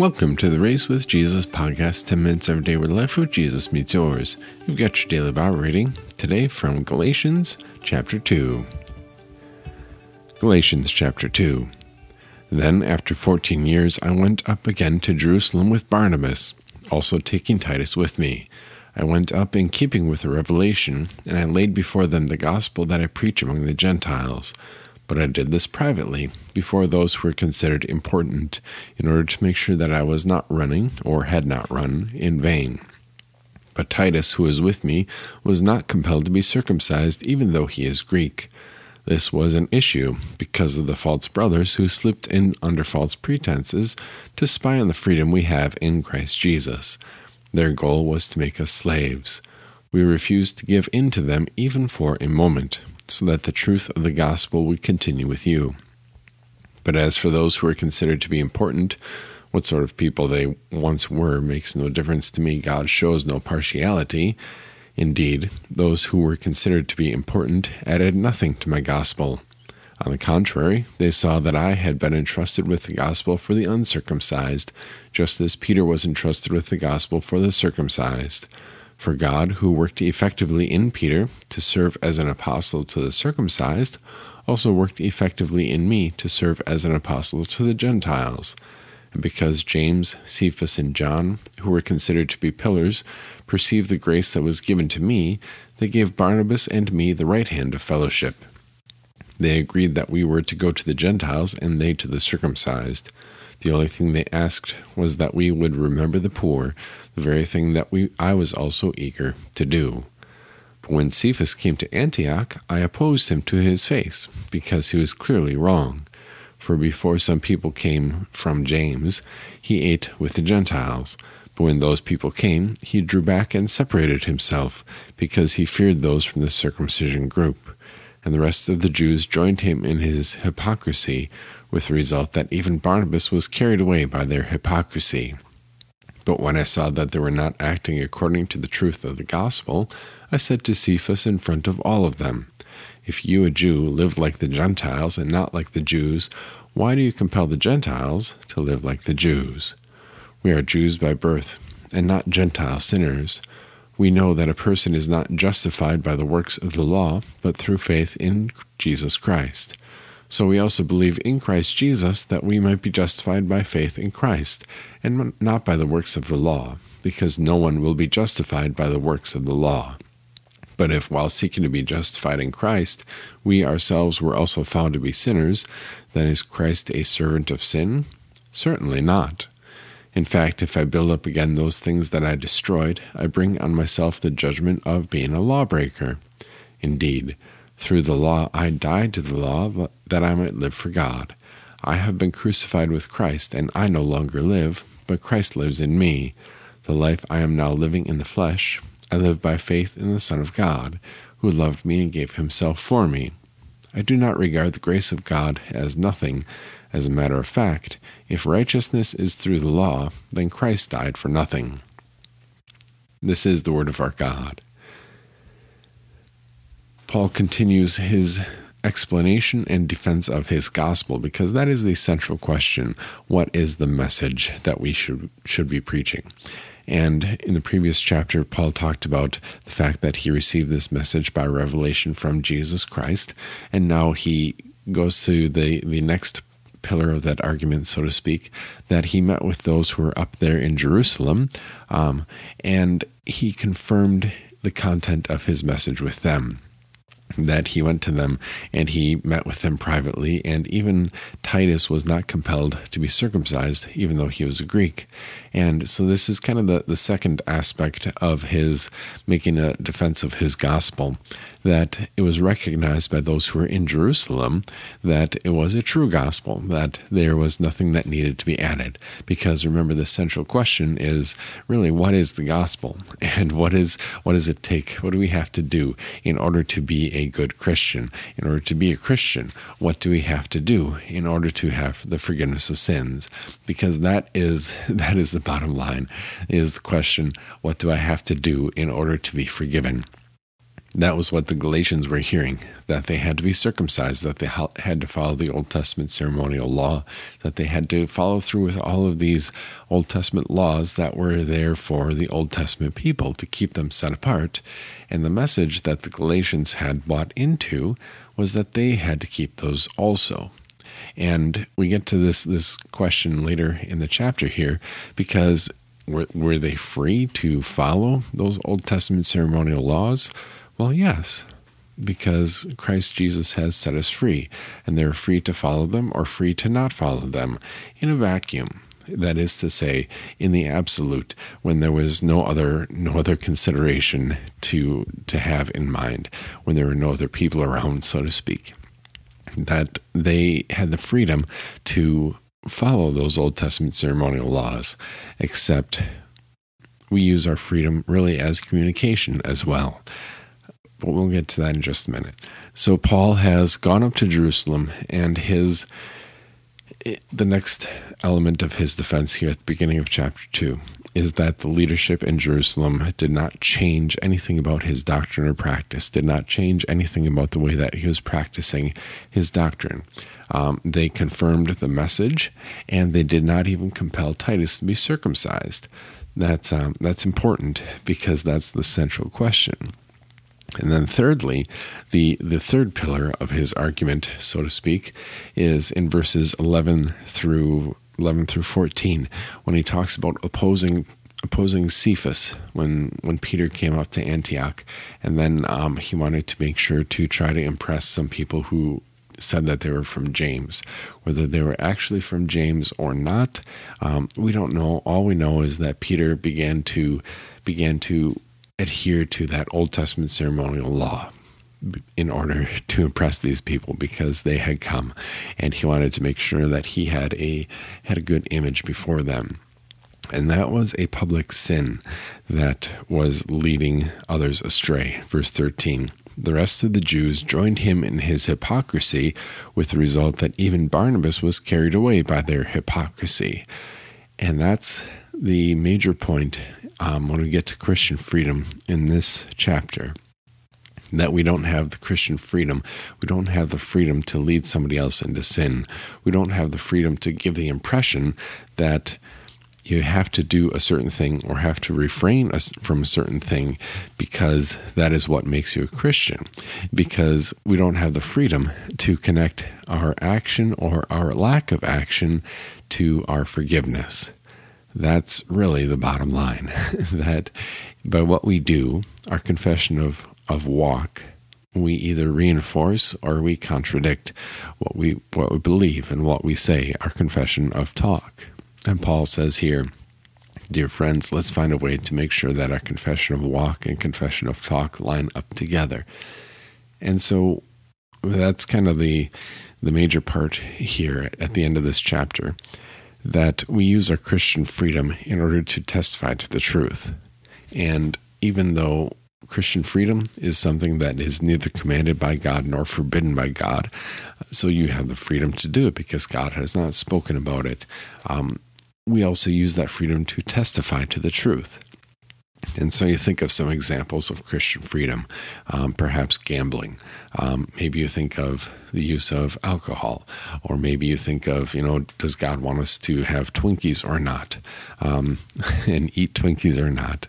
Welcome to the Raised with Jesus podcast, 10 minutes every day where life with Jesus meets yours. You've got your daily Bible reading today from Galatians chapter 2. Galatians chapter 2. Then, after 14 years, I went up again to Jerusalem with Barnabas, also taking Titus with me. I went up in keeping with the revelation, and I laid before them the gospel that I preach among the Gentiles but I did this privately, before those who were considered important, in order to make sure that I was not running, or had not run, in vain. But Titus, who was with me, was not compelled to be circumcised, even though he is Greek. This was an issue because of the false brothers who slipped in under false pretenses to spy on the freedom we have in Christ Jesus. Their goal was to make us slaves. We refused to give in to them even for a moment, so that the truth of the gospel would continue with you. But as for those who are considered to be important, what sort of people they once were makes no difference to me. God shows no partiality. Indeed, those who were considered to be important added nothing to my gospel. On the contrary, they saw that I had been entrusted with the gospel for the uncircumcised, just as Peter was entrusted with the gospel for the circumcised. For God, who worked effectively in Peter to serve as an apostle to the circumcised, also worked effectively in me to serve as an apostle to the Gentiles. And because James, Cephas, and John, who were considered to be pillars, perceived the grace that was given to me, they gave Barnabas and me the right hand of fellowship. They agreed that we were to go to the Gentiles and they to the circumcised. The only thing they asked was that we would remember the poor, the very thing that we I was also eager to do. But when Cephas came to Antioch, I opposed him to his face, because he was clearly wrong. For before some people came from James, he ate with the Gentiles. But when those people came, he drew back and separated himself, because he feared those from the circumcision group. And the rest of the Jews joined him in his hypocrisy, with the result that even Barnabas was carried away by their hypocrisy. But when I saw that they were not acting according to the truth of the gospel, I said to Cephas in front of all of them, If you, a Jew, live like the Gentiles and not like the Jews, why do you compel the Gentiles to live like the Jews? We are Jews by birth, and not Gentile sinners. We know that a person is not justified by the works of the law, but through faith in Jesus Christ. So we also believe in Christ Jesus that we might be justified by faith in Christ, and not by the works of the law, because no one will be justified by the works of the law. But if, while seeking to be justified in Christ, we ourselves were also found to be sinners, then is Christ a servant of sin? Certainly not. In fact, if I build up again those things that I destroyed, I bring on myself the judgment of being a lawbreaker. Indeed, through the law I died to the law that I might live for God. I have been crucified with Christ, and I no longer live, but Christ lives in me. The life I am now living in the flesh, I live by faith in the Son of God, who loved me and gave himself for me. I do not regard the grace of God as nothing. As a matter of fact, if righteousness is through the law, then Christ died for nothing. This is the word of our God. Paul continues his explanation and defense of his gospel because that is the central question what is the message that we should should be preaching and in the previous chapter paul talked about the fact that he received this message by revelation from jesus christ and now he goes to the the next pillar of that argument so to speak that he met with those who were up there in jerusalem um, and he confirmed the content of his message with them that he went to them and he met with them privately, and even Titus was not compelled to be circumcised, even though he was a Greek. And so, this is kind of the, the second aspect of his making a defense of his gospel that it was recognized by those who were in Jerusalem that it was a true gospel, that there was nothing that needed to be added. Because remember, the central question is really what is the gospel, and what is what does it take? What do we have to do in order to be a good Christian? In order to be a Christian, what do we have to do in order to have the forgiveness of sins? Because that is that is the bottom line. Is the question: What do I have to do in order to be forgiven? That was what the Galatians were hearing that they had to be circumcised, that they had to follow the Old Testament ceremonial law, that they had to follow through with all of these Old Testament laws that were there for the Old Testament people to keep them set apart. And the message that the Galatians had bought into was that they had to keep those also. And we get to this this question later in the chapter here because were, were they free to follow those Old Testament ceremonial laws? Well, yes, because Christ Jesus has set us free, and they're free to follow them or free to not follow them in a vacuum. That is to say, in the absolute, when there was no other no other consideration to to have in mind, when there were no other people around, so to speak, that they had the freedom to follow those Old Testament ceremonial laws, except we use our freedom really as communication as well but we'll get to that in just a minute. So Paul has gone up to Jerusalem, and his the next element of his defense here at the beginning of chapter two is that the leadership in Jerusalem did not change anything about his doctrine or practice, did not change anything about the way that he was practicing his doctrine. Um, they confirmed the message, and they did not even compel Titus to be circumcised. That's um, that's important because that's the central question. And then, thirdly, the, the third pillar of his argument, so to speak, is in verses 11 through 11 through 14, when he talks about opposing opposing Cephas when when Peter came up to Antioch, and then um, he wanted to make sure to try to impress some people who said that they were from James. Whether they were actually from James or not, um, we don't know. All we know is that Peter began to began to adhere to that Old Testament ceremonial law in order to impress these people because they had come and he wanted to make sure that he had a had a good image before them. And that was a public sin that was leading others astray. Verse 13 the rest of the Jews joined him in his hypocrisy with the result that even Barnabas was carried away by their hypocrisy. And that's the major point um, when we get to Christian freedom in this chapter. That we don't have the Christian freedom. We don't have the freedom to lead somebody else into sin. We don't have the freedom to give the impression that you have to do a certain thing or have to refrain from a certain thing because that is what makes you a Christian. Because we don't have the freedom to connect our action or our lack of action to our forgiveness. That's really the bottom line. that by what we do, our confession of, of walk, we either reinforce or we contradict what we what we believe and what we say, our confession of talk. And Paul says here, dear friends, let's find a way to make sure that our confession of walk and confession of talk line up together. And so that's kind of the the major part here at the end of this chapter that we use our Christian freedom in order to testify to the truth. And even though Christian freedom is something that is neither commanded by God nor forbidden by God, so you have the freedom to do it because God has not spoken about it. Um, we also use that freedom to testify to the truth. And so you think of some examples of Christian freedom, um, perhaps gambling. Um, maybe you think of the use of alcohol, or maybe you think of, you know, does God want us to have Twinkies or not, um, and eat Twinkies or not?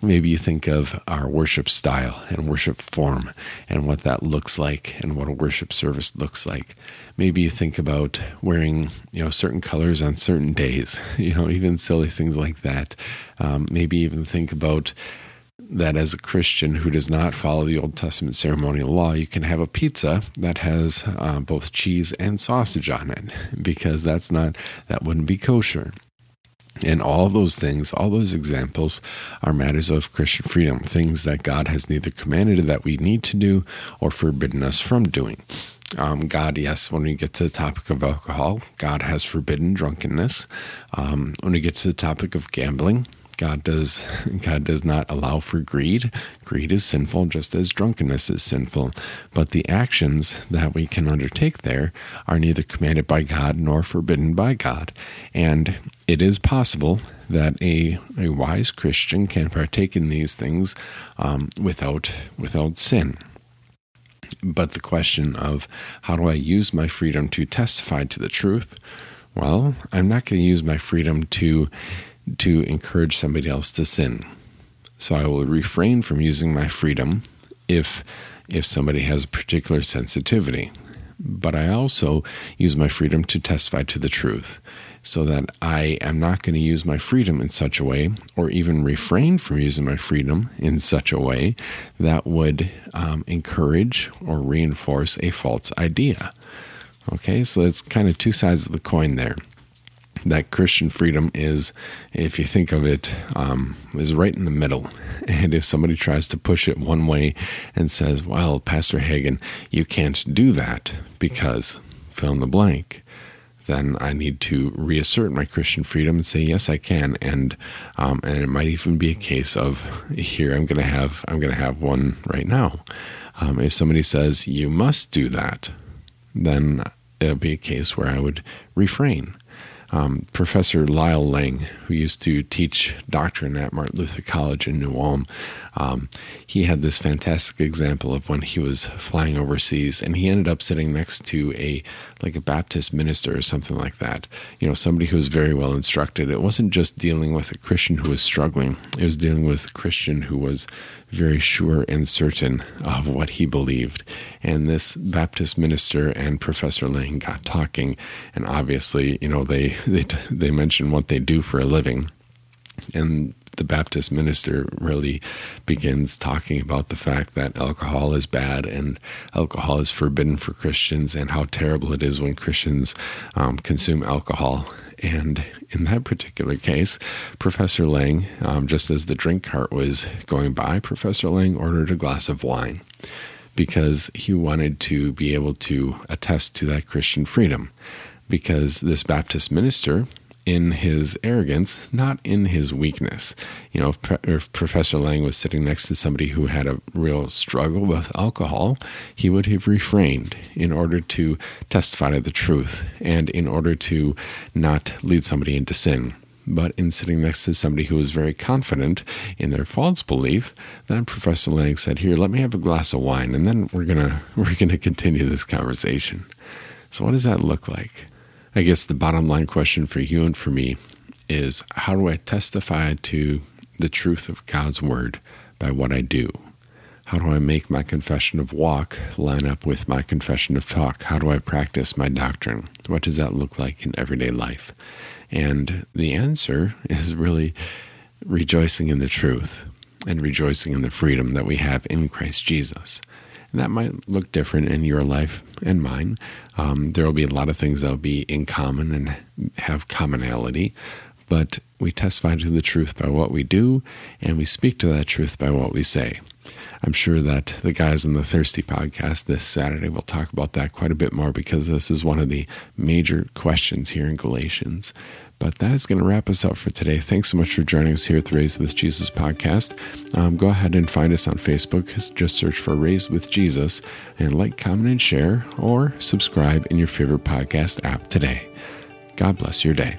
Maybe you think of our worship style and worship form and what that looks like and what a worship service looks like. Maybe you think about wearing, you know, certain colors on certain days, you know, even silly things like that. Um, maybe even think about that as a Christian who does not follow the Old Testament ceremonial law, you can have a pizza that has uh, both cheese and sausage on it because that's not, that wouldn't be kosher. And all those things, all those examples are matters of Christian freedom, things that God has neither commanded that we need to do or forbidden us from doing. Um, God, yes, when we get to the topic of alcohol, God has forbidden drunkenness. Um, when we get to the topic of gambling, God does God does not allow for greed. Greed is sinful just as drunkenness is sinful. But the actions that we can undertake there are neither commanded by God nor forbidden by God. And it is possible that a, a wise Christian can partake in these things um, without without sin. But the question of how do I use my freedom to testify to the truth? Well, I'm not going to use my freedom to to encourage somebody else to sin. So I will refrain from using my freedom if if somebody has a particular sensitivity. But I also use my freedom to testify to the truth so that I am not going to use my freedom in such a way, or even refrain from using my freedom in such a way that would um, encourage or reinforce a false idea. Okay, so it's kind of two sides of the coin there. That Christian freedom is, if you think of it, um, is right in the middle. And if somebody tries to push it one way and says, "Well, Pastor Hagin, you can't do that because fill in the blank," then I need to reassert my Christian freedom and say, yes, I can. And um, and it might even be a case of here I'm going to have I'm going to have one right now. Um, if somebody says you must do that, then it'll be a case where I would refrain. Um, Professor Lyle Lange, who used to teach doctrine at Martin Luther College in New Ulm, um, he had this fantastic example of when he was flying overseas, and he ended up sitting next to a like a Baptist minister or something like that. You know, somebody who was very well instructed. It wasn't just dealing with a Christian who was struggling; it was dealing with a Christian who was very sure and certain of what he believed. And this Baptist minister and Professor Lange got talking, and obviously, you know, they they they mentioned what they do for a living, and the Baptist minister really begins talking about the fact that alcohol is bad and alcohol is forbidden for Christians and how terrible it is when Christians um, consume alcohol. And in that particular case, Professor Lange, um, just as the drink cart was going by, Professor Lange ordered a glass of wine because he wanted to be able to attest to that Christian freedom. Because this Baptist minister in his arrogance, not in his weakness. You know, if, if, Professor Lange was sitting next to somebody who had a real struggle with alcohol, he would have refrained in order to testify to the truth and in order to not lead somebody into sin. But in sitting next to somebody who was very confident in their false belief, then Professor Lange said, "Here, let me have a glass of wine, and then we're gonna we're gonna continue this conversation." So, what does that look like? I guess the bottom line question for you and for me is how do I testify to the truth of God's word by what I do? How do I make my confession of walk line up with my confession of talk? How do I practice my doctrine? What does that look like in everyday life? And the answer is really rejoicing in the truth and rejoicing in the freedom that we have in Christ Jesus. And that might look different in your life and mine. Um, there will be a lot of things that will be in common and have commonality, but we testify to the truth by what we do, and we speak to that truth by what we say. I'm sure that the guys in the Thirsty podcast this Saturday will talk about that quite a bit more because this is one of the major questions here in Galatians. But that is going to wrap us up for today. Thanks so much for joining us here at the Raised with Jesus podcast. Um, go ahead and find us on Facebook. Just search for Raised with Jesus and like, comment, and share, or subscribe in your favorite podcast app today. God bless your day.